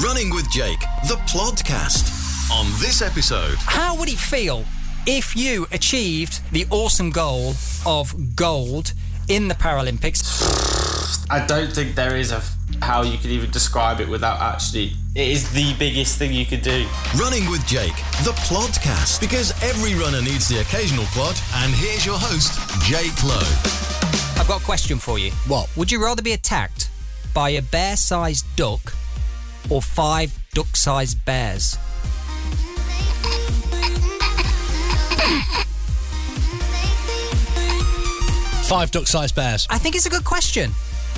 Running with Jake, the Plodcast. On this episode, How would it feel if you achieved the awesome goal of gold in the Paralympics? I don't think there is a f- how you could even describe it without actually. It is the biggest thing you could do. Running with Jake, the Plodcast. Because every runner needs the occasional plod. And here's your host, Jake Lowe. I've got a question for you. What? Would you rather be attacked by a bear sized duck or five duck sized bears? Five duck-sized bears. I think it's a good question.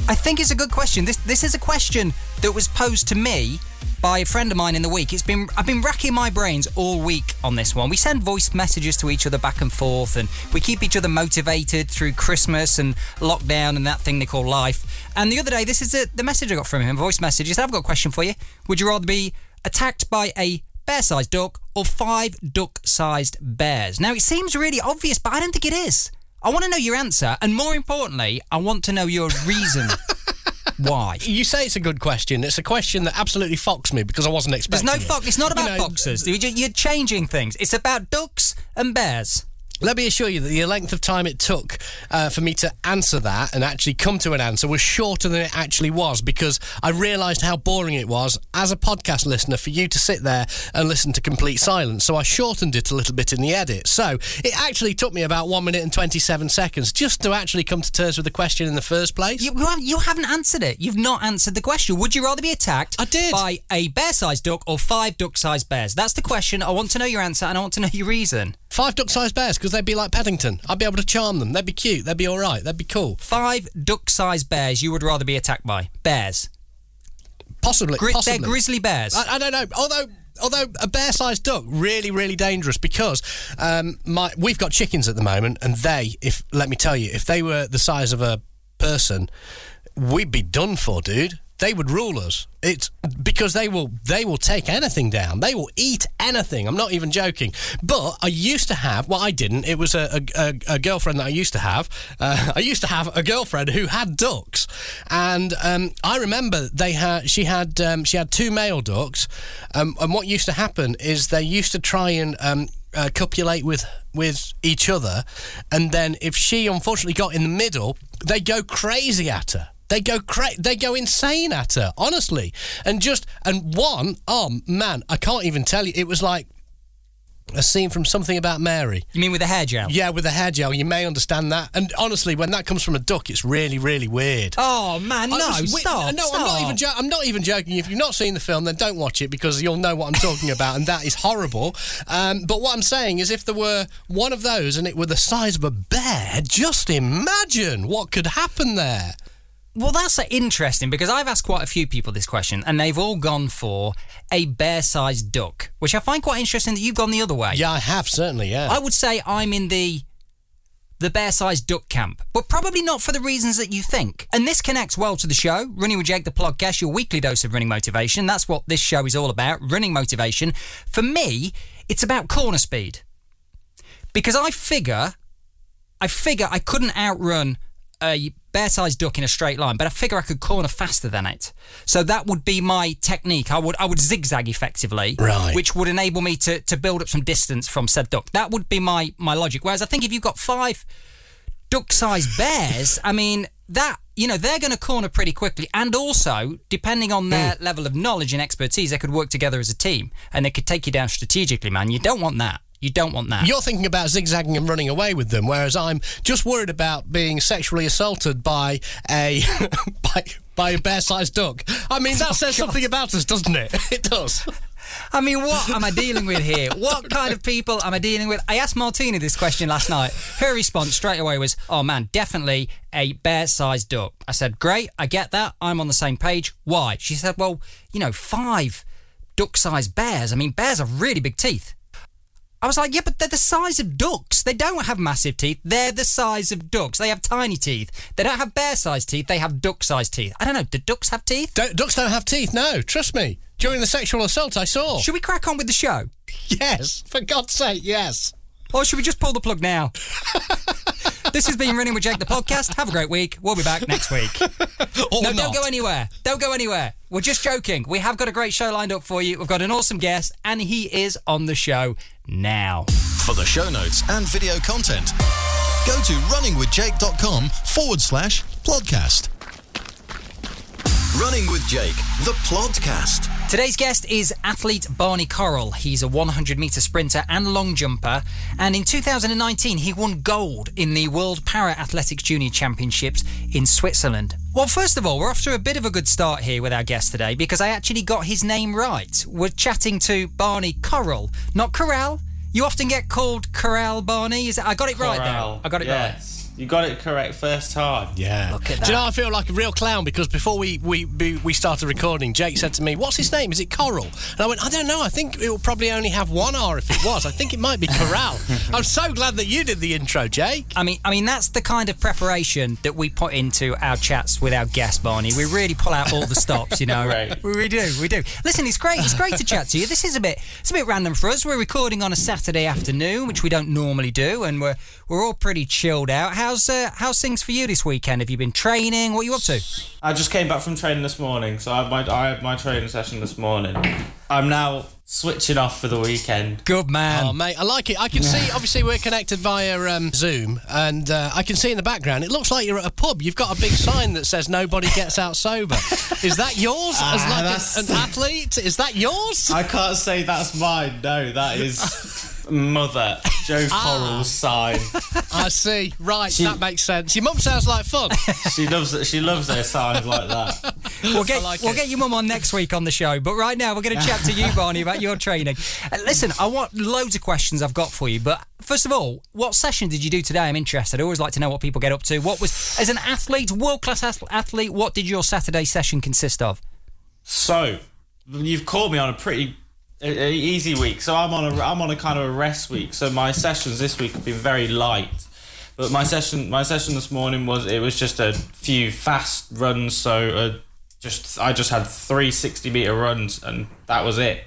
I think it's a good question. This this is a question that was posed to me by a friend of mine in the week. It's been I've been racking my brains all week on this one. We send voice messages to each other back and forth and we keep each other motivated through Christmas and lockdown and that thing they call life. And the other day this is the, the message I got from him, a voice message. He said, I've got a question for you. Would you rather be attacked by a bear-sized duck or five duck-sized bears? Now it seems really obvious, but I don't think it is. I want to know your answer, and more importantly, I want to know your reason why. You say it's a good question. It's a question that absolutely foxed me because I wasn't expecting. There's no it. fuck. It's not You about know, foxes. You're, you're changing things. It's about ducks and bears. Let me assure you that the length of time it took uh, for me to answer that and actually come to an answer was shorter than it actually was because I realised how boring it was as a podcast listener for you to sit there and listen to complete silence. So I shortened it a little bit in the edit. So it actually took me about one minute and 27 seconds just to actually come to terms with the question in the first place. You, you, have, you haven't answered it. You've not answered the question. Would you rather be attacked I did. by a bear-sized duck or five duck-sized bears? That's the question. I want to know your answer and I want to know your reason. Five duck-sized bears because they'd be like Paddington. I'd be able to charm them. They'd be cute. They'd be all right. They'd be cool. Five duck-sized bears you would rather be attacked by. Bears. Possibly. Gri- possibly. they're grizzly bears. I, I don't know. Although, although a bear-sized duck really, really dangerous because um, my we've got chickens at the moment, and they, if let me tell you, if they were the size of a person, we'd be done for, dude. They would rule us. It's because they will they will take anything down. They will eat anything. I'm not even joking. But I used to have. Well, I didn't. It was a, a, a, girlfriend that I used to have. Uh, I used to have a girlfriend who had ducks, and um, I remember they had. She had. Um, she had two male ducks, um, and what used to happen is they used to try and. Um, uh, copulate with with each other, and then if she unfortunately got in the middle, they go crazy at her. They go cra- they go insane at her, honestly. And just and one, oh man, I can't even tell you. It was like a scene from something about Mary. you mean with a hair gel? Yeah, with a hair gel, you may understand that. And honestly, when that comes from a duck, it's really, really weird. Oh man, no! I was wi- stop! No, I'm not even. Jo- I'm not even joking. If you've not seen the film, then don't watch it because you'll know what I'm talking about, and that is horrible. Um, but what I'm saying is, if there were one of those and it were the size of a bear, just imagine what could happen there. Well, that's interesting because I've asked quite a few people this question, and they've all gone for a bear-sized duck, which I find quite interesting that you've gone the other way. Yeah, I have certainly. Yeah. I would say I'm in the the bear-sized duck camp, but probably not for the reasons that you think. And this connects well to the show, Running with Jake, the podcast, your weekly dose of running motivation. That's what this show is all about, running motivation. For me, it's about corner speed. Because I figure, I figure I couldn't outrun a bear-sized duck in a straight line, but I figure I could corner faster than it. So that would be my technique. I would I would zigzag effectively, Right. which would enable me to to build up some distance from said duck. That would be my my logic. Whereas I think if you've got five duck-sized bears, I mean that you know they're going to corner pretty quickly, and also depending on their hmm. level of knowledge and expertise, they could work together as a team, and they could take you down strategically. Man, you don't want that. You don't want that. You're thinking about zigzagging and running away with them, whereas I'm just worried about being sexually assaulted by a by, by a bear-sized duck. I mean, that oh, says something about us, doesn't it? It does. I mean, what am I dealing with here? What kind of people am I dealing with? I asked Martina this question last night. Her response straight away was, "Oh man, definitely a bear-sized duck." I said, "Great, I get that. I'm on the same page. Why?" She said, "Well, you know, five duck-sized bears. I mean, bears have really big teeth." I was like, yeah, but they're the size of ducks. They don't have massive teeth. They're the size of ducks. They have tiny teeth. They don't have bear-sized teeth. They have duck-sized teeth. I don't know. Do ducks have teeth? Don't, ducks don't have teeth. No, trust me. During the sexual assault, I saw. Should we crack on with the show? Yes, for God's sake, yes. Or should we just pull the plug now? This has been Running with Jake, the podcast. Have a great week. We'll be back next week. Or no, not. don't go anywhere. Don't go anywhere. We're just joking. We have got a great show lined up for you. We've got an awesome guest, and he is on the show now. For the show notes and video content, go to runningwithjake.com forward slash podcast. Running with Jake, the plodcast. Today's guest is athlete Barney Corral. He's a 100 metre sprinter and long jumper, and in 2019 he won gold in the World Para Athletics Junior Championships in Switzerland. Well, first of all, we're off to a bit of a good start here with our guest today because I actually got his name right. We're chatting to Barney Corral, not Corral. You often get called Corral Barney. Is it, I got it right Corral. there. I got it right. Yes. You got it correct first time. Yeah. Look at Do you know. I feel like a real clown because before we, we we we started recording, Jake said to me, "What's his name? Is it Coral?" And I went, "I don't know. I think it will probably only have one R if it was. I think it might be Corral." I'm so glad that you did the intro, Jake. I mean, I mean that's the kind of preparation that we put into our chats with our guest, Barney. We really pull out all the stops, you know. Right. We, we do, we do. Listen, it's great. It's great to chat to you. This is a bit, it's a bit random for us. We're recording on a Saturday afternoon, which we don't normally do, and we're we're all pretty chilled out. How's uh, how's things for you this weekend? Have you been training? What are you up to? I just came back from training this morning, so I had my I had my training session this morning. I'm now switching off for the weekend. Good man. Oh, mate, I like it. I can see, obviously, we're connected via um, Zoom, and uh, I can see in the background, it looks like you're at a pub. You've got a big sign that says nobody gets out sober. Is that yours? As Ah, like a- an athlete? Is that yours? I can't say that's mine. No, that is mother Joe Coral's sign. I see. Right, She- that makes sense. Your mum sounds like fun. She loves she loves their signs like that. We'll get like we'll it. get your mum on next week on the show. But right now we're going to chat to you, Barney, about your training. Uh, listen, I want loads of questions I've got for you. But first of all, what session did you do today? I'm interested. I always like to know what people get up to. What was as an athlete, world class athlete? What did your Saturday session consist of? So, you've called me on a pretty a, a easy week. So I'm on a I'm on a kind of a rest week. So my sessions this week have been very light. But my session my session this morning was it was just a few fast runs. So uh, just I just had three 60 meter runs and that was it.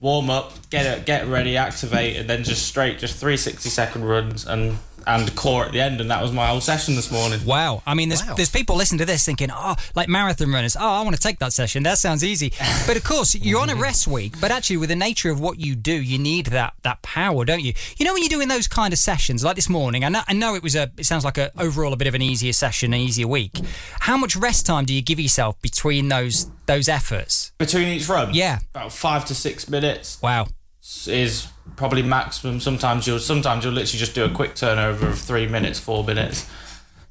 Warm up, get it, get ready, activate, and then just straight just three 60 second runs and and core at the end. And that was my whole session this morning. Wow. I mean, there's Wow. there's people listening to this thinking, oh, like marathon runners. Oh, I want to take that session. That sounds easy. But of course, you're on a rest week. But actually, with the nature of what you do, you need that that power, don't you? You know, when you're doing those kind of sessions, like this morning. I know, I know it was a. It sounds like a overall a bit of an easier session, an easier week. How much rest time do you give yourself between those those efforts? Between each run, Yeah. about five to six minutes. Wow. is probably maximum. Sometimes you'll sometimes you'll literally just do a quick turnover of three minutes, four minutes.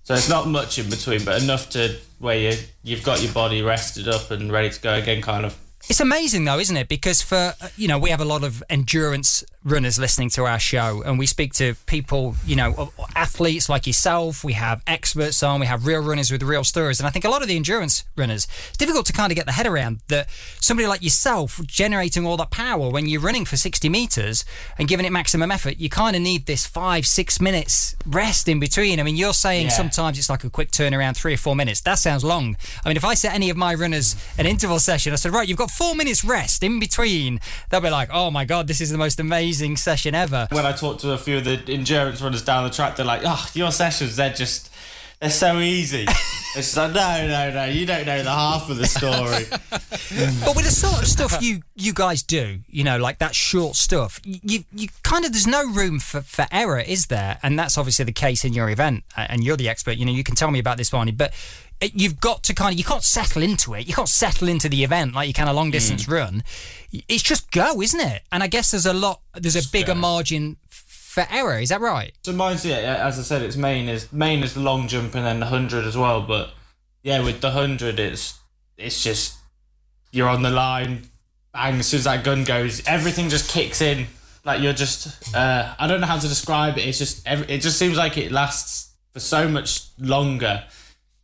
So it's not much in between, but enough to where you you've got your body rested up and ready to go again, kind of. It's amazing though, isn't it? Because for you know, we have a lot of endurance runners listening to our show, and we speak to people, you know, athletes like yourself. We have experts on. We have real runners with real stories, and I think a lot of the endurance runners, it's difficult to kind of get the head around that somebody like yourself generating all that power when you're running for 60 meters and giving it maximum effort. You kind of need this five, six minutes rest in between. I mean, you're saying Yeah. sometimes it's like a quick turnaround, three or four minutes. That sounds long. I mean, if I set any of my runners an interval session, I said, right, you've got four minutes rest in between. They'll be like, oh my god, this is the most amazing session ever. When I talk to a few of the endurance runners down the track, they're like, "Oh, your sessions, they're just." They're so easy. it's like no, no, no. You don't know the half of the story. But with the sort of stuff you you guys do, you know, like that short stuff, you you kind of there's no room for, for error, is there? And that's obviously the case in your event, uh, and you're the expert. You know, you can tell me about this, Barney, but. You've got to kind of, you can't settle into it. You can't settle into the event like you can a long distance run. It's just go, isn't it? And I guess there's a lot, there's a bigger margin for error. Is that right? So mine's yeah, as I said, it's main is main is the long jump and then the hundred as well. But yeah, with the hundred, it's it's just you're on the line, bang! As soon as that gun goes, everything just kicks in. Like you're just uh, I don't know how to describe it. It's just it just seems like it lasts for so much longer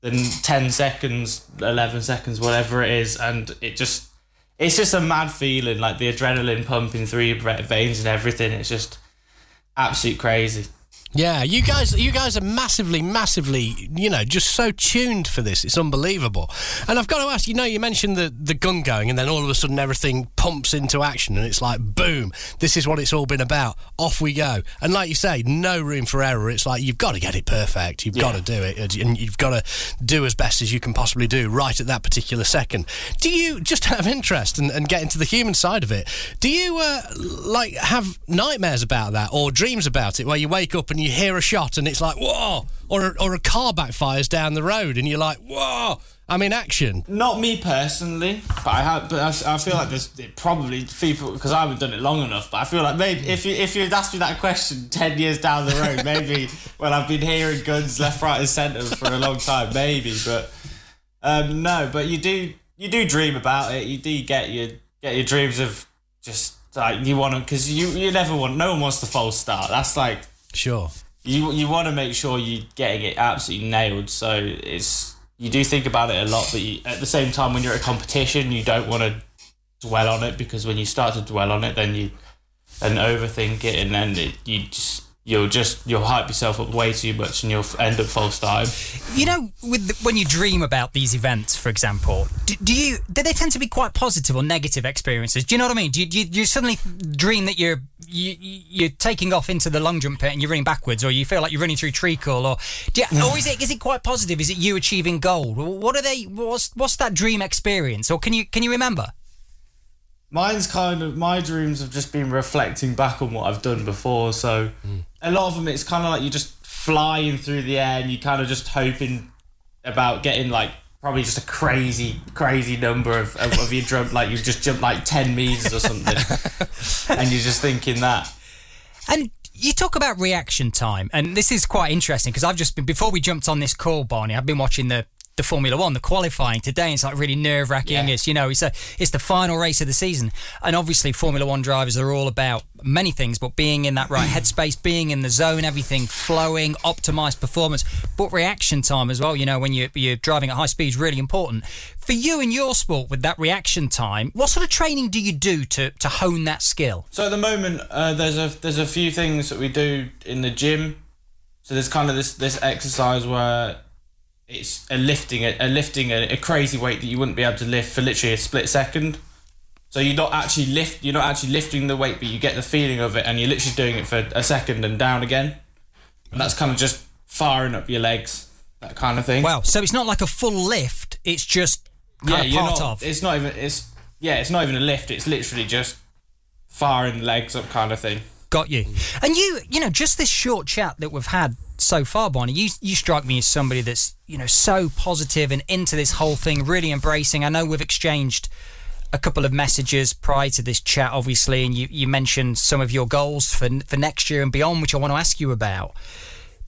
than ten seconds, eleven seconds, whatever it is, and it just it's just a mad feeling. Like the adrenaline pumping through your veins and everything. It's just absolute crazy. Yeah, you guys, you guys are massively, massively, you know, just so tuned for this. It's unbelievable. And I've got to ask, you know, you mentioned the the gun going, and then all of a sudden everything pumps into action, and it's like boom, this is what it's all been about. Off we go, and like you say, no room for error. It's like you've got to get it perfect. You've got to do it, and you've got to do as best as you can possibly do right at that particular second. Do you just have interest and, and get into the human side of it? Do you uh, like have nightmares about that or dreams about it, where you wake up and you hear a shot and it's like whoa, or or a car backfires down the road and you're like whoa. I'm in action. Not me personally, but I have. But I, I feel like there's it probably people because I haven't done it long enough. But I feel like maybe if you if you'd asked me that question ten years down the road, maybe when I've been hearing guns left, right, and centre for a long time, maybe. But um, no, but you do you do dream about it. You do get your get your dreams of just like you want to because you you never want. No one wants the false start. That's like Sure. you you want to make sure you're getting it absolutely nailed. So it's you do think about it a lot, but you, at the same time, when you're at a competition, you don't want to dwell on it because when you start to dwell on it, then you and overthink it, and then it, you just you'll just you'll hype yourself up way too much, and you'll end up false starting. You know, with the, when you dream about these events, for example, do, do you do they tend to be quite positive or negative experiences? Do you know what I mean? Do you, do you, you suddenly dream that you're you, you're taking off into the long jump pit and you're running backwards, or you feel like you're running through treacle, or do you, or is it is it quite positive? Is it you achieving gold? What are they? What's what's that dream experience? Or can you can you remember? Mine's kind of my dreams have just been reflecting back on what I've done before. So hmm. a lot of them, it's kind of like you're just flying through the air and you kind of just hoping about getting like probably just a crazy, crazy number of, of, of your jump. Like you just jumped like 10 meters or something. and you're just thinking that. And you talk about reaction time, and this is quite interesting because I've just been before we jumped on this call, Barney. I've been watching the the Formula One, the qualifying today. It's like really nerve wracking. Yeah. It's you know, it's a it's the final race of the season, and obviously Formula One drivers are all about many things, but being in that right headspace, being in the zone, everything flowing, optimized performance, but reaction time as well. You know, when you you're driving at high speed is really important for you in your sport with that reaction time. What sort of training do you do to to hone that skill? So at the moment, uh, there's a there's a few things that we do in the gym. So there's kind of this this exercise where it's a lifting a, a lifting a, a crazy weight that you wouldn't be able to lift for literally a split second. So you're not actually lift you're not actually lifting the weight, but you get the feeling of it, and you're literally doing it for a second and down again. And that's kind of just firing up your legs, that kind of thing. Wow, so it's not like a full lift; it's just kind of you're part not, of. It's not even it's yeah, it's not even a lift. It's literally just firing the legs up, kind of thing. Got you. And you, you know, just this short chat that we've had so far, Barney, you you strike me as somebody that's you know so positive and into this whole thing, really embracing. I know we've exchanged a couple of messages prior to this chat, obviously, and you you mentioned some of your goals for for next year and beyond, which I want to ask you about.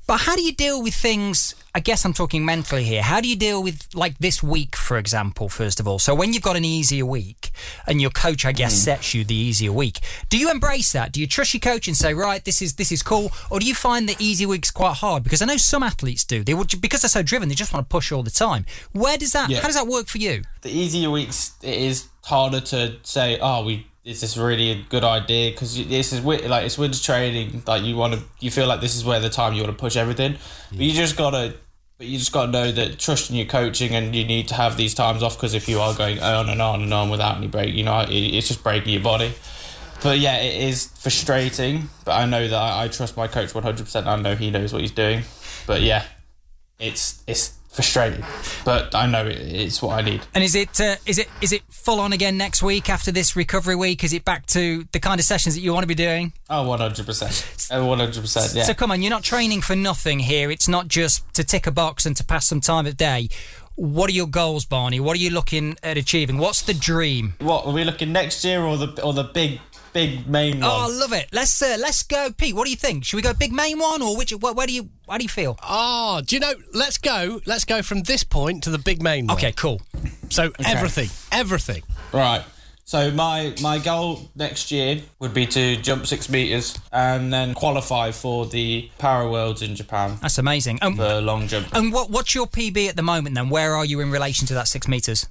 But how do you deal with things? I guess I'm talking mentally here. How do you deal with like this week, for example, first of all? So when you've got an easier week and your coach, I guess, mm. sets you the easier week, do you embrace that? Do you trust your coach and say, right, this is this is cool, or do you find the easy weeks quite hard? Because I know some athletes do. They would because they're so driven, they just want to push all the time. Where does that? Yeah. How does that work for you? the easier weeks it is harder to say oh we is this really a good idea? Because this is like it's winter training like you want to you feel like this is where the time you want to push everything. But you just gotta but you just gotta know that trusting your coaching and you need to have these times off because if you are going on and on and on without any break you know it, it's just breaking your body. But yeah it is frustrating but I know that I, I trust my coach 100% I know he knows what he's doing. But yeah it's it's frustrating but I know it, it's what I need And is it uh, is it is it full on again next week after this recovery week? Is it back to the kind of sessions that you want to be doing? Oh, 100%. Oh, 100%. Yeah. So come on, you're not training for nothing here. It's not just to tick a box and to pass some time of day. What are your goals, Barney? What are you looking at achieving? What's the dream? what are we looking next year or the or the big big main one. Oh, I love it. Let's uh, let's go, Pete. What do you think? Should we go big main one or which? Where, where do you how do you feel? Oh, do you know? Let's go. Let's go from this point to the big main one. Okay, cool. So everything, everything. Right. So my my goal next year would be to jump six meters and then qualify for the Para Worlds in Japan That's amazing. Um, for long jump. and what what's your PB at the moment? Then where are you in relation to that six meters?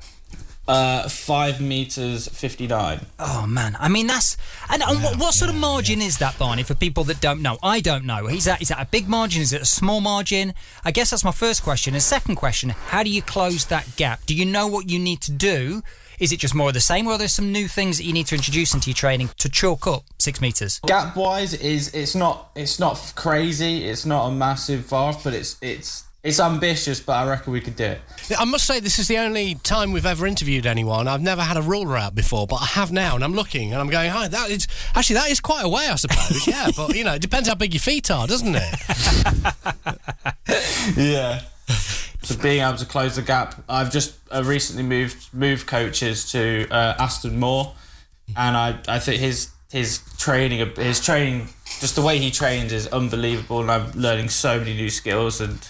Uh, five meters fifty nine. Oh man, I mean that's and, and what, what sort of margin is that, Barney? For people that don't know, I don't know. Is that is that a big margin? Is it a small margin? I guess that's my first question. And second question: How do you close that gap? Do you know what you need to do is it just more of the same, or are there some new things that you need to introduce into your training to chalk up six meters? Gap wise, is it's not it's not crazy. It's not a massive far, but it's it's it's ambitious. But I reckon we could do it. I must say, this is the only time we've ever interviewed anyone. I've never had a ruler out before, but I have now, and I'm looking and I'm going, "Hi, that is actually that is quite a way, I suppose." yeah, but you know, it depends how big your feet are, doesn't it? yeah. So being able to close the gap, I've just uh, recently moved moved coaches to uh, Aston Moore, and I, I think his his training his training just the way he trains is unbelievable, and I'm learning so many new skills, and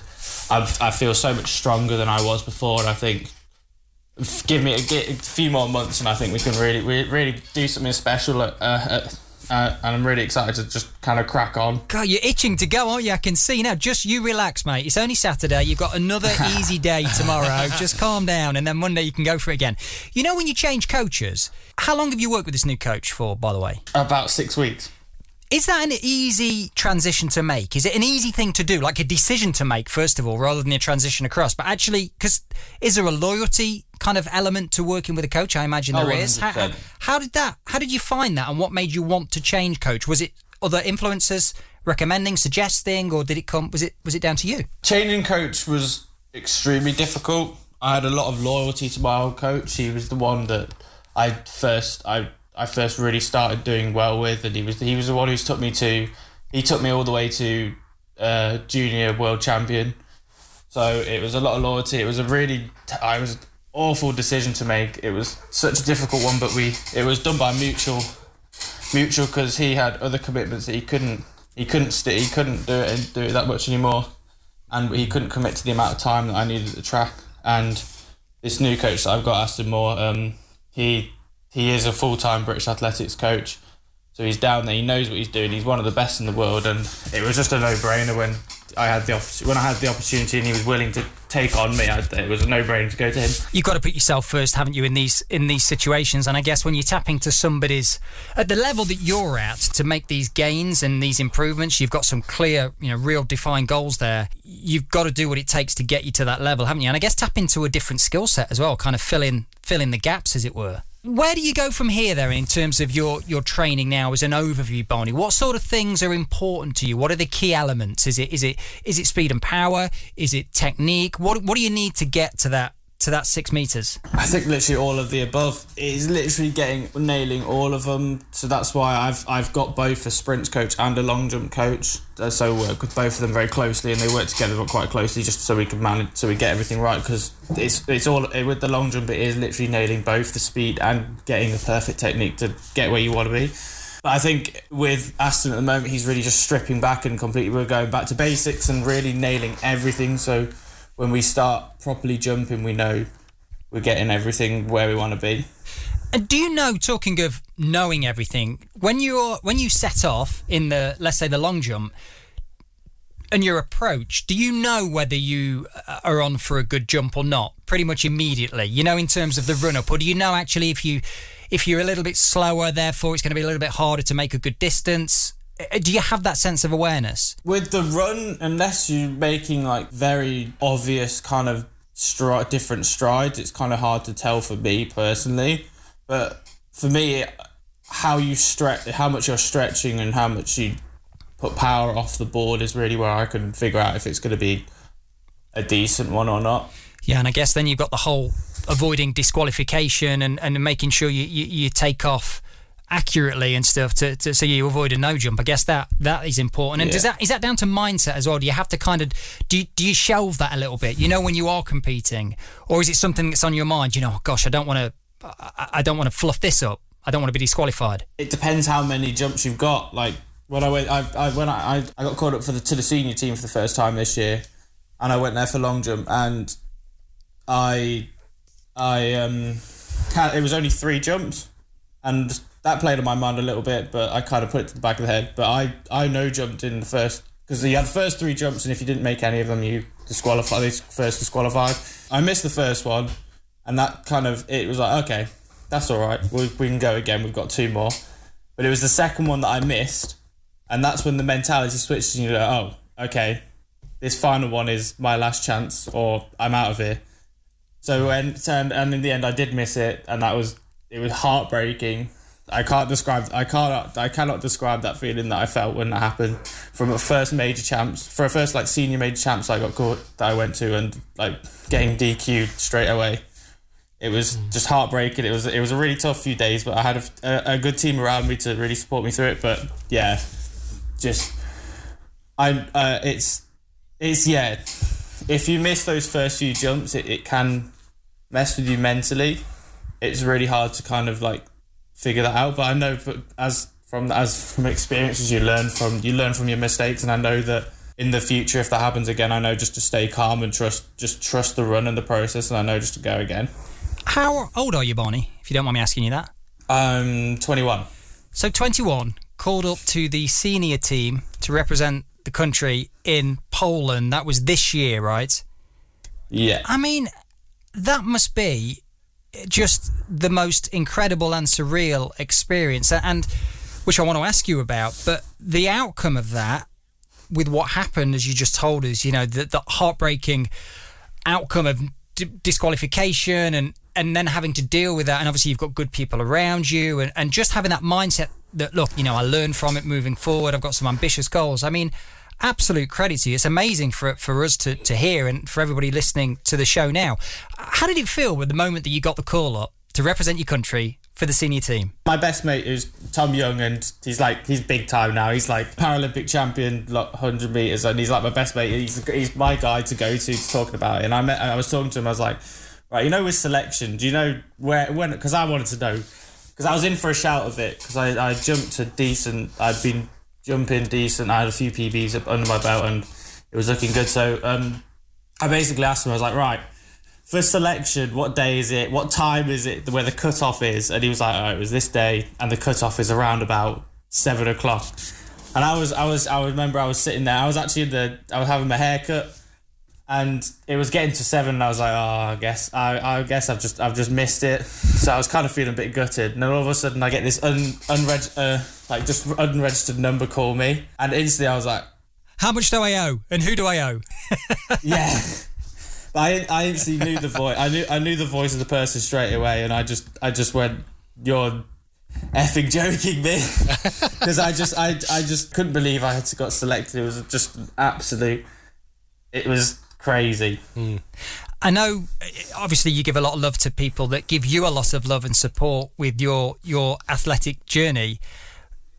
I've, I feel so much stronger than I was before, and I think give me a, a few more months, and I think we can really really do something special at, uh, at uh, and I'm really excited to just kind of crack on. God, you're itching to go, aren't you? I can see now. Just you relax, mate. It's only Saturday. You've got another easy day tomorrow. just calm down, and then Monday you can go for it again. You know, when you change coaches, how long have you worked with this new coach for, by the way? About six weeks. Is that an easy transition to make? Is it an easy thing to do, like a decision to make, first of all, rather than a transition across? But actually, because is there a loyalty kind of element to working with a coach? I imagine oh, there oh, is. How, how, did that? How did you find that, and what made you want to change coach? Was it other influencers recommending, suggesting, or did it come? Was it was it down to you? Changing coach was extremely difficult. I had a lot of loyalty to my old coach. He was the one that I first I I first really started doing well with, and he was he was the one who's took me to he took me all the way to uh, junior world champion. So it was a lot of loyalty. It was a really I was awful decision to make. It was such a difficult one, but we it was done by mutual mutual because he had other commitments that he couldn't he couldn't st- he couldn't do it and do it that much anymore, and he couldn't commit to the amount of time that I needed at the track. And this new coach that I've got, Aston Moore, um, he he is a full time British athletics coach. So he's down there. He knows what he's doing. He's one of the best in the world, and it was just a no brainer when I had the opp- when I had the opportunity and he was willing to take on me. I, it was a no brainer to go to him. You've got to put yourself first, haven't you, in these in these situations? And I guess when you're tapping to somebody's at the level that you're at to make these gains and these improvements, you've got some clear, you know, real defined goals there. You've got to do what it takes to get you to that level, haven't you? And I guess tap into a different skill set as well, kind of fill in fill in the gaps, as it were. Where do you go from here, there, in terms of your, your training now as an overview, Barney? What sort of things are important to you? What are the key elements? Is it is it is it speed and power? Is it technique? What what do you need to get to that to that six meters? I think literally all of the above. is literally getting nailing all of them. So that's why I've I've got both a sprint coach and a long jump coach. So work with both of them very closely, and they work together quite closely just so we can manage, so we get everything right. Because it's it's all with the long jump. It is literally nailing both the speed and getting the perfect technique to get where you want to be. But I think with Aston at the moment, he's really just stripping back and completely we're going back to basics and really nailing everything. So when we start properly jumping, we know we're getting everything where we want to be. And do you know, talking of knowing everything, when you're when you set off in the let's say the long jump and your approach, do you know whether you uh, are on for a good jump or not? Pretty much immediately, you know, in terms of the run up, or do you know actually if you if you're a little bit slower, therefore it's going to be a little bit harder to make a good distance? Uh, do you have that sense of awareness? With the run unless you're making like very obvious kind of stri- different strides it's kind of hard to tell for me personally. But for me how you stretch how much you're stretching and how much you put power off the board is really where i can figure out if it's going to be a decent one or not. Yeah and i guess then you've got the whole avoiding disqualification and, and making sure you, you, you take off accurately and stuff to, to so you avoid a no jump. I guess that that is important. And yeah. does that is that down to mindset as well? Do you have to kind of do you, do you shelve that a little bit? You know when you are competing, or is it something that's on your mind? You know, oh, gosh, I don't want to I, I don't want to fluff this up. I don't want to be disqualified. It depends how many jumps you've got. Like when I went, I, I when I, I got called up for the to the senior team for the first time this year, and I went there for long jump, and I I um had, it was only three jumps, and that played on my mind a little bit, but I kind of put it to the back of the head. But I, I no jumped in the first because you had the first three jumps, and if you didn't make any of them, you disqualified. They first disqualified. I missed the first one, and that kind of it was like okay, that's all right. We, we can go again. We've got two more, but it was the second one that I missed, and that's when the mentality switched, and you go, oh, okay, this final one is my last chance, or I'm out of here. So and, and in the end, I did miss it, and that was it was heartbreaking. I can't describe. I can't. I cannot describe that feeling that I felt when that happened. From a first major champs, for a first like senior major champs, I got caught that I went to, and like getting DQ'd straight away. It was just heartbreaking. It was it was a really tough few days, but I had a, a, a good team around me to really support me through it. But yeah, just I uh, it's it's yeah. If you miss those first few jumps, it, it can mess with you mentally. It's really hard to kind of like figure that out. But I know but as from as from experiences you learn from you learn from your mistakes, and I know that in the future if that happens again, I know just to stay calm and trust just trust the run and the process, and I know just to go again. How old are you, Barney? If you don't mind me asking you that. I'm 21. So 21, called up to the senior team to represent the country in Poland. That was this year, right? Yeah. I mean, that must be just the most incredible and surreal experience, and which I want to ask you about. But the outcome of that, with what happened, as you just told us, you know, the, the heartbreaking outcome of d- disqualification and and then having to deal with that and obviously you've got good people around you and, and just having that mindset that look you know i learned from it moving forward i've got some ambitious goals i mean absolute credit to you it's amazing for for us to, to hear and for everybody listening to the show now how did it feel with the moment that you got the call up to represent your country for the senior team My best mate is Tom Young, and he's like he's big time now. He's like Paralympic champion, like hundred meters, and he's like my best mate. He's he's my guy to go to to talking about it. And I met, I was talking to him. I was like, right, you know, with selection, do you know where when? Because I wanted to know, because I was in for a shout of it, because I I jumped to decent. I'd been jumping decent. I had a few PBs up under my belt, and it was looking good. So um, I basically asked him. I was like, right for selection, what day is it? What time is it? Where the cutoff is? And he was like, "Oh, it was this day, and the cutoff is around about seven o'clock." And I was, I was, I remember I was sitting there. I was actually in the, I was having my hair cut, and it was getting to seven. And I was like, "Oh, I guess, I, I guess I've just, I've just missed it." So I was kind of feeling a bit gutted. And then all of a sudden, I get this un, unreg, uh, like just unregistered number call me, and instantly I was like, how much do i owe and who do i owe yeah. But I, I instantly knew the voice. I knew I knew the voice of the person straight away, and I just I just went, "You're effing joking me," because I just I I just couldn't believe I had got selected. It was just absolute. It was crazy. Hmm. I know, obviously, you give a lot of love to people that give you a lot of love and support with your your athletic journey.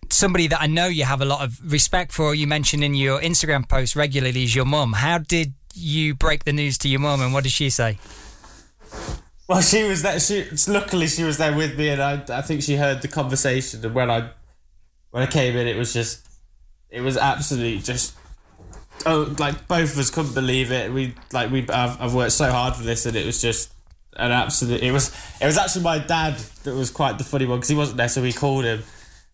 Somebody that I know you have a lot of respect for, you mentioned in your Instagram post regularly, is your mum. How did you break the news to your mum, and what did she say? Well, she was there. She luckily she was there with me, and I I think she heard the conversation. And when I when I came in, it was just it was absolutely just oh like both of us couldn't believe it. We like we I've, I've worked so hard for this, and it was just an absolute. It was it was actually my dad that was quite the funny one because he wasn't there, so we called him,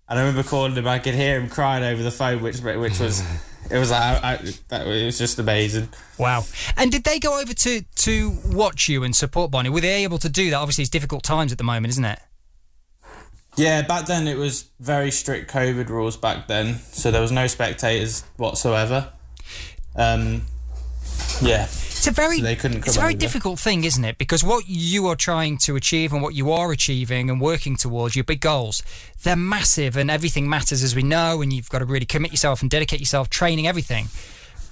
and I remember calling him. I could hear him crying over the phone, which which was it was I, I, that it was just amazing. Wow! And did they go over to to watch you and support Barney? Were they able to do that? Obviously, it's difficult times at the moment, isn't it? Yeah, back then it was very strict COVID rules back then, so there was no spectators whatsoever. Um, yeah, It's a very So it's a very difficult thing, isn't it? Because what you are trying to achieve and what you are achieving and working towards your big goals, they're massive and everything matters as we know and you've got to really commit yourself and dedicate yourself, training everything.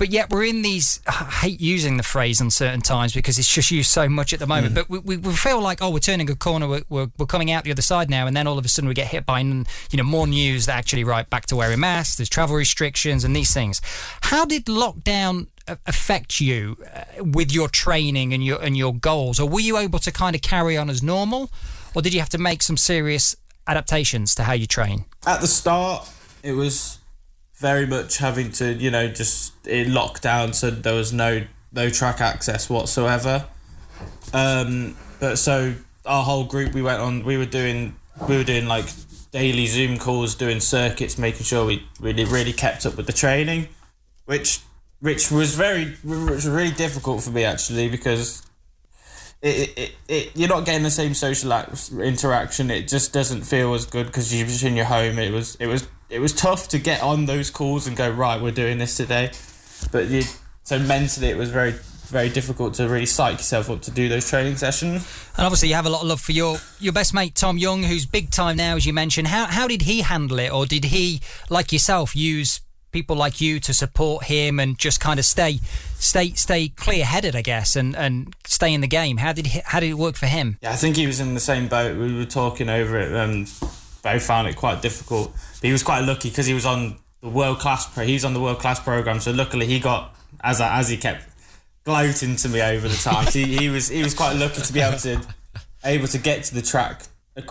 But yet we're in these. I hate using the phrase uncertain times because it's just used so much at the moment. But we, we, we feel like oh we're turning a corner, we're, we're, we're coming out the other side now, and then all of a sudden we get hit by you know more news that actually right back to wearing masks, there's travel restrictions and these things. How did lockdown affect you uh, with your training and your and your goals, or were you able to kind of carry on as normal, or did you have to make some serious adaptations to how you train? at the start it was very much having to you know just in lockdown, so there was no no track access whatsoever. Um, but so our whole group we went on. We were doing we were doing like daily Zoom calls, doing circuits, making sure we really really kept up with the training, which which was very which was really difficult for me actually because it, it, it you're not getting the same social interaction. It just doesn't feel as good because you're just in your home. It was it was it was tough to get on those calls and go right. We're doing this today, but you so mentally it was very very difficult to really psych yourself up to do those training sessions. And obviously, you have a lot of love for your, your best mate Tom Young, who's big time now, as you mentioned. How how did he handle it, or did he, like yourself, use people like you to support him and just kind of stay stay stay clear headed, I guess, and, and stay in the game? How did he, how did it work for him? Yeah, I think he was in the same boat. We were talking over it, and um, both found it quite difficult. But he was quite lucky because he was on the world class. Pro- he's on the world class program, so luckily he got as I, as he kept gloating to me over the times. he, he was he was quite lucky to be able to able to get to the track.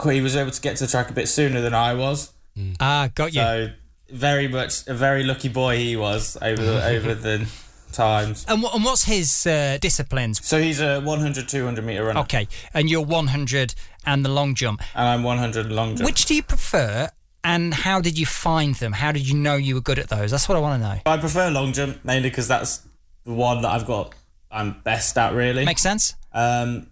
He was able to get to the track a bit sooner than I was. Ah, got you. So very much a very lucky boy he was over the, over the times. and, what, and what's his uh, disciplines? So he's a 100 200 meter runner, Okay, and you're 100 and the long jump. and I'm 100 long jump. Which do you prefer, and how did you find them? How did you know you were good at those? That's what I want to know. I prefer long jump mainly because that's the one that I've got. I'm best at really. Makes sense? Um,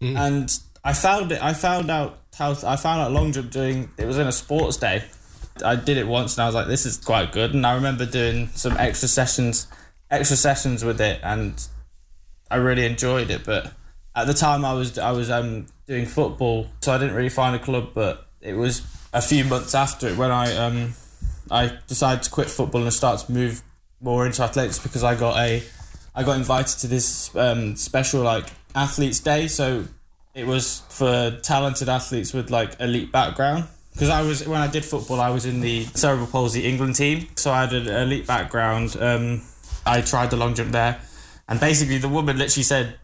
and I found it. I found out how I found out long jump doing. It was in a sports day. I did it once and I was like, this is quite good. And I remember doing some extra sessions, extra sessions with it, and I really enjoyed it. But at the time, I was I was um, doing football, so I didn't really find a club. But it was a few months after it when I um, I decided to quit football and start to move more into athletics because I got a I got invited to this um, special like athletes day. So it was for talented athletes with like elite background. Because I was when I did football, I was in the cerebral palsy England team, so I had an elite background. Um, I tried the long jump there, and basically the woman literally said,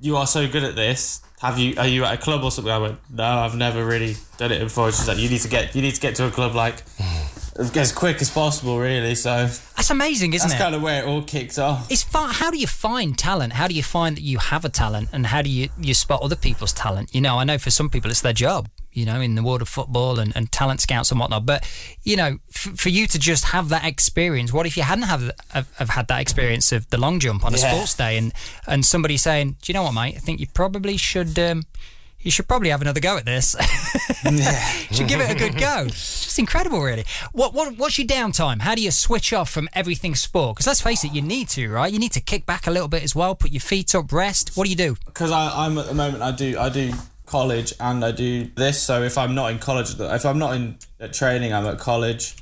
"You are so good at this. Have you? Are you at a club or something?" I went, "No, I've never really done it before." She's like, "You need to get you need to get to a club like as quick as possible, really." So That's amazing, isn't that's it? kind of where it all kicked off. it's fun. How do you find talent? How do you find that you have a talent, and how do you you spot other people's talent? You know, I know for some people it's their job. You know, in the world of football and, and talent scouts and whatnot. But you know, f- for you to just have that experience, what if you hadn't have, have, have had that experience of the long jump on a Yeah. sports day, and and somebody saying, "Do you know what, mate? I think you probably should." Um, you should probably have another go at this. should give it a good go. It's just incredible, really. What, what what's your downtime? How do you switch off from everything sport? Because let's face it, you need to, right? You need to kick back a little bit as well. Put your feet up, rest. What do you do? because I'm at the moment I do I do college and I do this. So if I'm not in college, if I'm not in at training, I'm at college.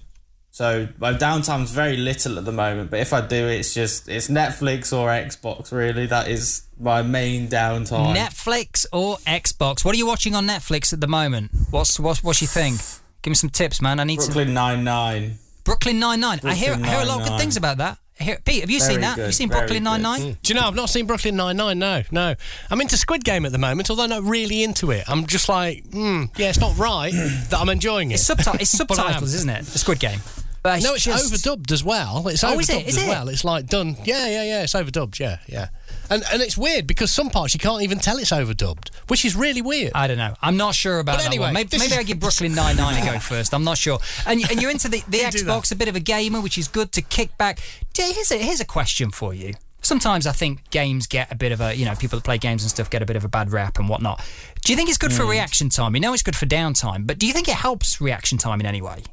So my downtime's very little at the moment. But if I do, it's just it's Netflix or Xbox. Really, that is my main downtime. Netflix or Xbox? What are you watching on Netflix at the moment? What's what's what's your thing? Give me some tips, man. I need some Brooklyn Nine Nine. Brooklyn Nine Nine. I hear I hear a lot of good things about that. I hear, Pete, have you Very seen that? Have you seen very Brooklyn good. Nine Nine? Do you know, I've not seen Brooklyn Nine-Nine, no, no. I'm into Squid Game at the moment, although not really into it. I'm just like, hmm, yeah, it's not right that I'm enjoying it. It's, subti- it's But I am. subtitles, isn't it? The Squid Game. But No, it's just- overdubbed as well. It's Oh, overdubbed is it? Is as it? well. It's like done. Yeah, yeah, yeah. It's overdubbed. Yeah, yeah. And and it's weird because some parts you can't even tell it's overdubbed, which is really weird. I don't know. I'm not sure about But that anyway, one. Maybe, maybe is- I give Brooklyn Nine Nine a go first. I'm not sure. And and you're into the, the Xbox, a bit of a gamer, which is good to kick back. Here's a here's a question for you. Sometimes I think games get a bit of a you know people that play games and stuff get a bit of a bad rap and whatnot. Do you think it's good for mm. reaction time? You know it's good for downtime, but do you think it helps reaction time in any way?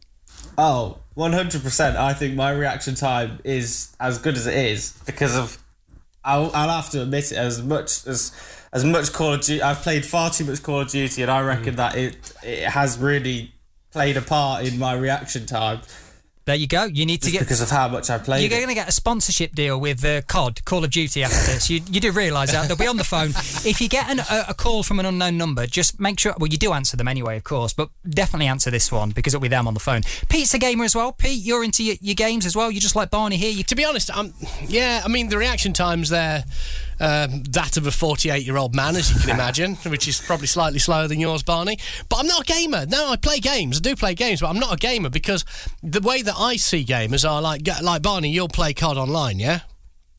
Oh, 100%. I think my reaction time is as good as it is because of. I'll, I'll have to admit it as much as as much Call of Duty. I've played far too much Call of Duty, and I reckon mm. that it it has really played a part in my reaction time There you go. You need to get because of how much I played. You're going to get a sponsorship deal with uh, COD, Call of Duty, after this. You, you do realise that. They'll be on the phone. If you get an, a, a call from an unknown number, just make sure. Well, you do answer them anyway, of course, but definitely answer this one because it'll be them on the phone. Pete's a gamer as well. Pete, you're into your, your games as well. You just like Barney here. You to be honest, I'm, yeah, I mean, the reaction time's there, um, that of a 48 year old man, as you can imagine, which is probably slightly slower than yours, Barney. But I'm not a gamer. No, I play games. I do play games, but I'm not a gamer because the way that I see gamers are like, like Barney, you'll play COD online, yeah?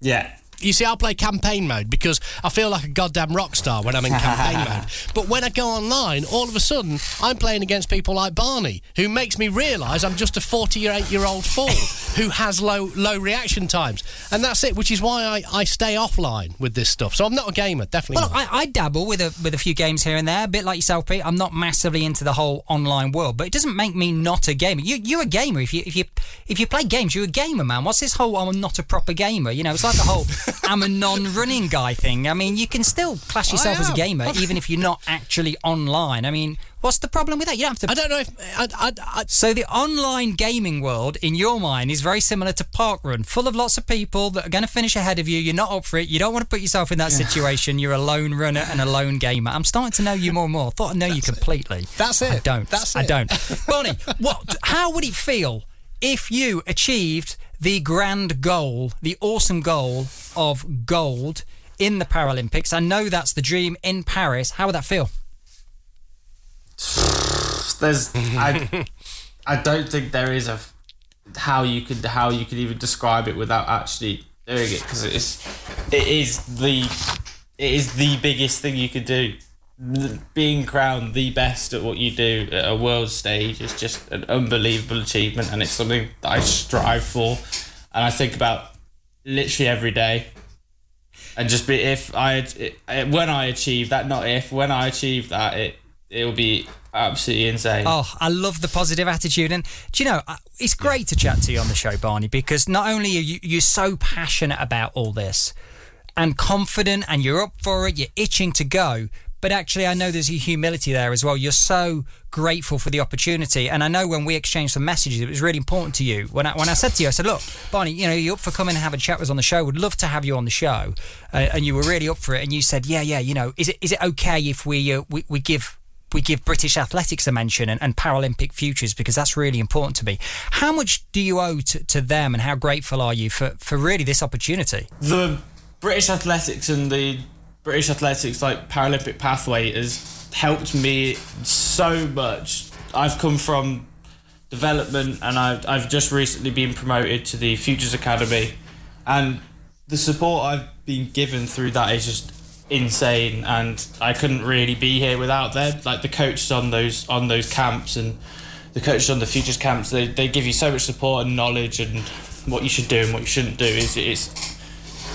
yeah. You see, I'll play campaign mode because I feel like a goddamn rock star when I'm in campaign mode. But when I go online, all of a sudden, I'm playing against people like Barney, who makes me realise I'm just a 48 year old fool who has low low reaction times. And that's it, which is why I, I stay offline with this stuff. So I'm not a gamer, definitely Well, not. I, I dabble with a with a few games here and there, a bit like yourself, Pete. I'm not massively into the whole online world, but it doesn't make me not a gamer. You you're a gamer if you if you if you play games, you're a gamer, man. What's this whole oh, I'm not a proper gamer? You know, it's like the whole am a non-running guy thing. I mean, you can still class yourself as a gamer even if you're not actually online. I mean, what's the problem with that? You don't have to I don't know if I, I, I, So the online gaming world, in your mind, is very similar to parkrun, full of lots of people that are going to finish ahead of you. You're not up for it. You don't want to put yourself in that situation. You're a lone runner and a lone gamer. I'm starting to know you more and more. I thought I know you completely. That's it. I don't. That's I don't. Barney, what? How would it feel if you achieved the grand goal, the awesome goal of gold in the Paralympics? I know that's the dream in Paris. How would that feel? There's, I, I don't think there is a how you could how you could even describe it without actually doing it because it's it is the it is the biggest thing you could do. Being crowned the best at what you do at a world stage is just an unbelievable achievement, and it's something that I strive for, and I think about literally every day. And just be if I when I achieve that, not if when I achieve that, it it will be absolutely insane. Oh, I love the positive attitude, and do you know it's great to chat to you on the show, Barney, because not only are you you're so passionate about all this and confident, and you're up for it, you're itching to go. But actually, I know there's a humility there as well. You're so grateful for the opportunity, and I know when we exchanged some messages, it was really important to you. When I when I said to you, I said, "Look, Barney, you know, you're up for coming and having a chat with us on the show. Would love to have you on the show," uh, and you were really up for it. And you said, "Yeah, yeah, you know, is it is it okay if we uh, we, we give we give British athletics a mention and, and Paralympic futures because that's really important to me. How much do you owe to, to them and how grateful are you for, for really this opportunity? the British athletics and the British athletics like Paralympic pathway has helped me so much. I've come from development and I've, I've just recently been promoted to the Futures Academy. And the support I've been given through that is just insane. And I couldn't really be here without them. Like the coaches on those on those camps and the coaches on the futures camps they, they give you so much support and knowledge and what you should do and what you shouldn't do is it's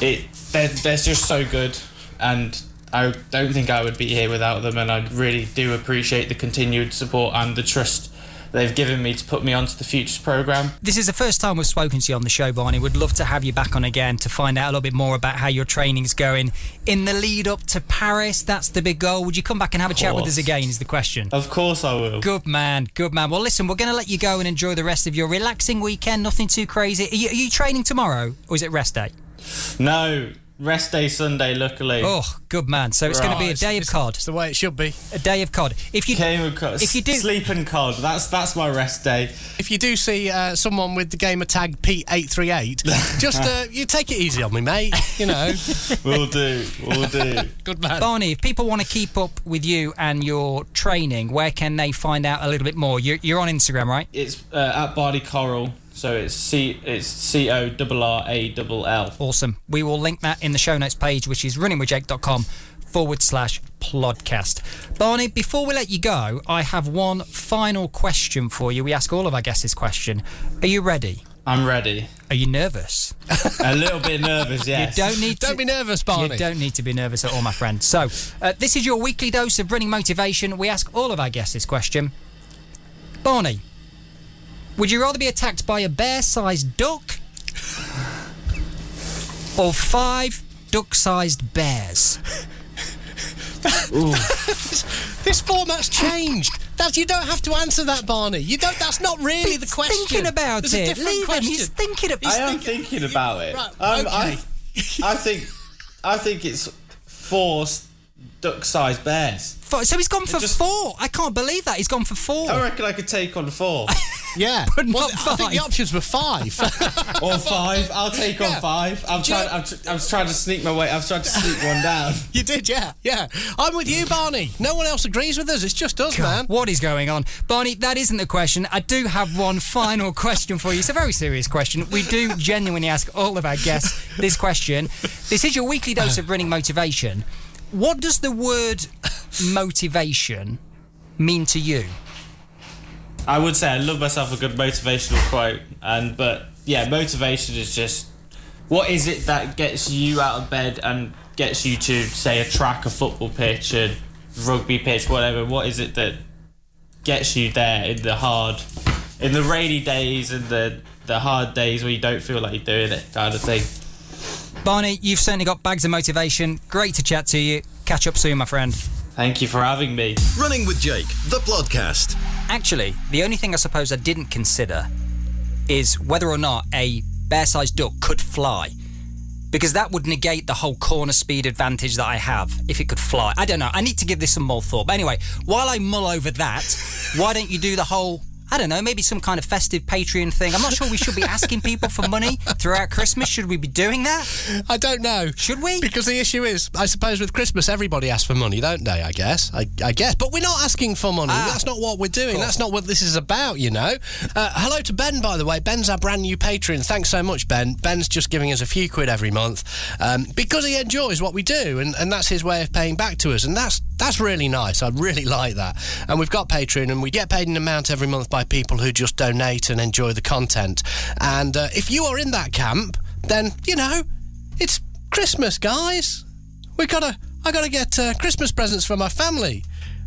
it they're, they're just so good and I don't think I would be here without them and I really do appreciate the continued support and the trust they've given me to put me onto the futures program This is the first time we've spoken to you on the show, Barney. Would love to have you back on again to find out a little bit more about how your training's going in the lead up to Paris. That's the big goal. Would you come back and have a chat with us again? Is the question. of course I will Good man, good man. Well, listen, we're going to let you go and enjoy the rest of your relaxing weekend. Nothing too crazy. Are you, are you training tomorrow, or is it rest day? no rest day Sunday luckily Oh, good man. So it's going to be a day of cod. it's the way it should be. A day of cod. If you Game of cod. If you do- sleep and cod, that's that's my rest day. If you do see uh, someone with the gamer tag P838, just uh, you take it easy on me, mate. You know, We'll do, we'll do. good man. Barney, if people want to keep up with you and your training, where can they find out a little bit more? You're, you're on Instagram, right? It's uh, at Barney Corrall, so it's C it's C O R R A double L. Awesome. We will link that in the show notes page, which is runningwithjake.com forward slash podcast. Barney, before we let you go, I have one final question for you. We ask all of our guests this question. Are you ready? I'm ready. Are you nervous? A little bit nervous, yes. You don't need to. Don't be nervous, Barney. You don't need to be nervous at all, my friend. So, uh, this is your weekly dose of running motivation. We ask all of our guests this question. Barney, would you rather be attacked by a bear sized duck or five duck sized bears? This format's changed. That you don't have to answer that, Barney. You don't. That's not really the He's question. thinking about There's it. different Leave him. He's thinking about I am thinking about it. Right, Um, I, okay. I think, I think it's four s- duck-sized bears. Four- So he's gone for just- four. I can't believe that. He's gone for four. I reckon I could take on four Yeah, But Well, not I think the options were five. or five. I'll take Yeah. on five. I'm Do you- trying. I'm, tr- I'm trying to sneak my way. I've tried to sneak one down. you did, yeah, yeah. I'm with you, Barney. No one else agrees with us. It's just us, man. What is going on? Barney, that isn't the question. I do have one final question for you. It's a very serious question. We do genuinely ask all of our guests this question. This is your weekly dose of running motivation. What does the word motivation mean to you? I would say I love myself a good motivational quote, and but yeah, motivation is just what is it that gets you out of bed and gets you to say a track, a football pitch, a rugby pitch, whatever. What is it that gets you there in the hard, in the rainy days and the the hard days where you don't feel like you're doing it, kind of thing. Barney, you've certainly got bags of motivation. Great to chat to you. Catch up soon, my friend. Thank you for having me. Running with Jake, the podcast. Actually, the only thing I suppose I didn't consider is whether or not a bear sized duck could fly. Because that would negate the whole corner speed advantage that I have if it could fly. I don't know. I need to give this some more thought. But anyway, while I mull over that, why don't you do the whole I don't know, maybe some kind of festive Patreon thing. I'm not sure we should be asking people for money throughout Christmas. Should we be doing that? I don't know. Should we? Because the issue is, I suppose with Christmas, everybody asks for money, don't they? I guess. I, I guess. But we're not asking for money. Ah. That's not what we're doing. That's not what this is about, you know. Uh, hello to Ben, by the way. Ben's our brand new patron. Thanks so much, Ben. Ben's just giving us a few quid every month um, because he enjoys what we do, and, and that's his way of paying back to us. And that's that's really nice. I really like that. And we've got Patreon, and we get paid an amount every month by people who just donate and enjoy the content. And uh, if you are in that camp, then you know it's Christmas, guys. We gotta, I gotta get uh, Christmas presents for my family.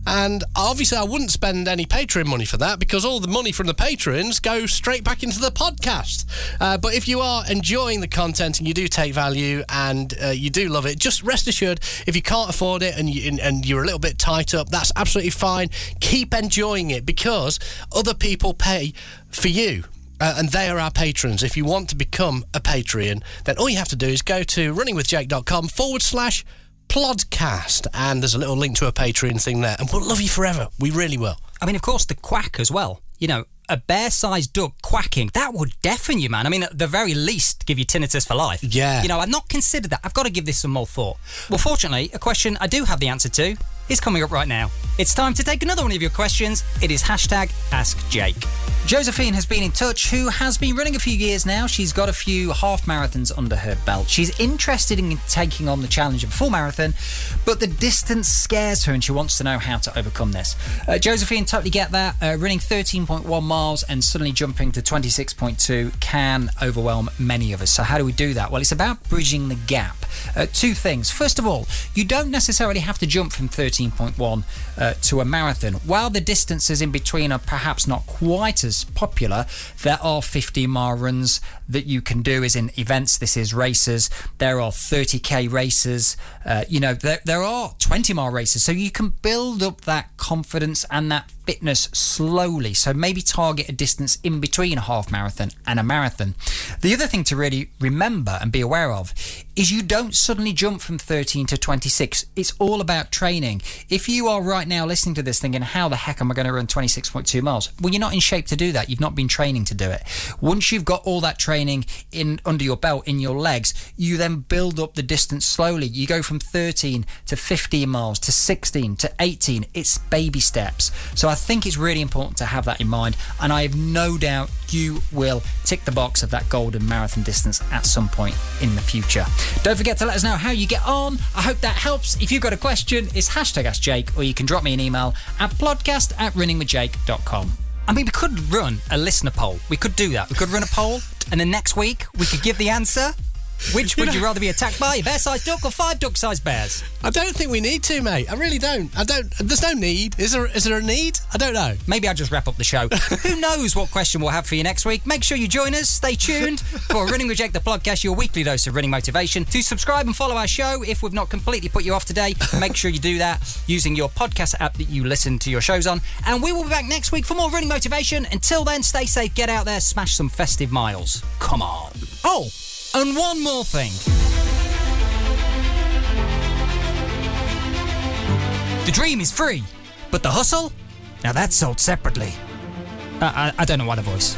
And obviously, I wouldn't spend any Patreon money for that because all the money from the patrons go straight back into the podcast. Uh, but if you are enjoying the content and you do take value and uh, you do love it, just rest assured if you can't afford it and, you, and you're a little bit tight up, that's absolutely fine. Keep enjoying it because other people pay for you. Uh, and they are our patrons. If you want to become a Patreon, then all you have to do is go to runningwithjake.com forward slash plodcast. And there's a little link to a Patreon thing there. And we'll love you forever. We really will. I mean, of course, the quack as well. You know, a bear-sized duck quacking that would deafen you, man. I mean, at the very least, give you tinnitus for life. Yeah. You know, I've not considered that. I've got to give this some more thought. Well, fortunately, a question I do have the answer to is coming up right now. It's time to take another one of your questions. It is hashtag Ask Jake. Josephine has been in touch, who has been running a few years now. She's got a few half marathons under her belt. She's interested in taking on the challenge of a full marathon, but the distance scares her and she wants to know how to overcome this. Uh, Josephine, totally get that. Uh, running 13.1 miles and suddenly jumping to 26.2 can overwhelm many of us. So, how do we do that? Well, it's about bridging the gap. Uh, two things. First of all, you don't necessarily have to jump from 13.1 uh, to a marathon. While the distances in between are perhaps not quite as popular, there are 50 mile runs that you can do as in events. This is races. There are 30k races. Uh, you know, there, there are 20 mile races. So you can build up that confidence and that fitness slowly. So maybe target a distance in between a half marathon and a marathon. The other thing to really remember and be aware of is you don't suddenly jump from 13 to 26. It's all about training. If you are right now listening to this thinking, how the heck am I going to run 26.2 miles? Well, you're not in shape to do that. You've not been training to do it. Once you've got all that training in under your belt in your legs, you then build up the distance slowly. You go from 13 to 15 miles to 16 to 18. It's baby steps. So I think it's really important to have that in mind. And I have no doubt you will tick the box of that golden marathon distance at some point in the future. Don't forget to let us know how you get on. I hope that helps. If you've got a question, it's hashtag Ask Jake, or you can drop me an email at podcast at runningwithjake.com. I mean, we could run a listener poll. We could do that. We could run a poll, and then next week we could give the answer. Which would you rather be attacked by, a bear-sized duck or five duck-sized bears? I don't think we need to, mate. I really don't. I don't. There's no need. Is there? Is there a need? I don't know. Maybe I'll just wrap up the show. Who knows what question we'll have for you next week? Make sure you join us. Stay tuned for Running with Jake the podcast, your weekly dose of running motivation. To subscribe and follow our show, if we've not completely put you off today, make sure you do that using your podcast app that you listen to your shows on. And we will be back next week for more running motivation. Until then, stay safe, get out there, smash some festive miles. Come on. Oh, and one more thing. The dream is free, but the hustle? Now that's sold separately. Uh, I, I don't know why the voice.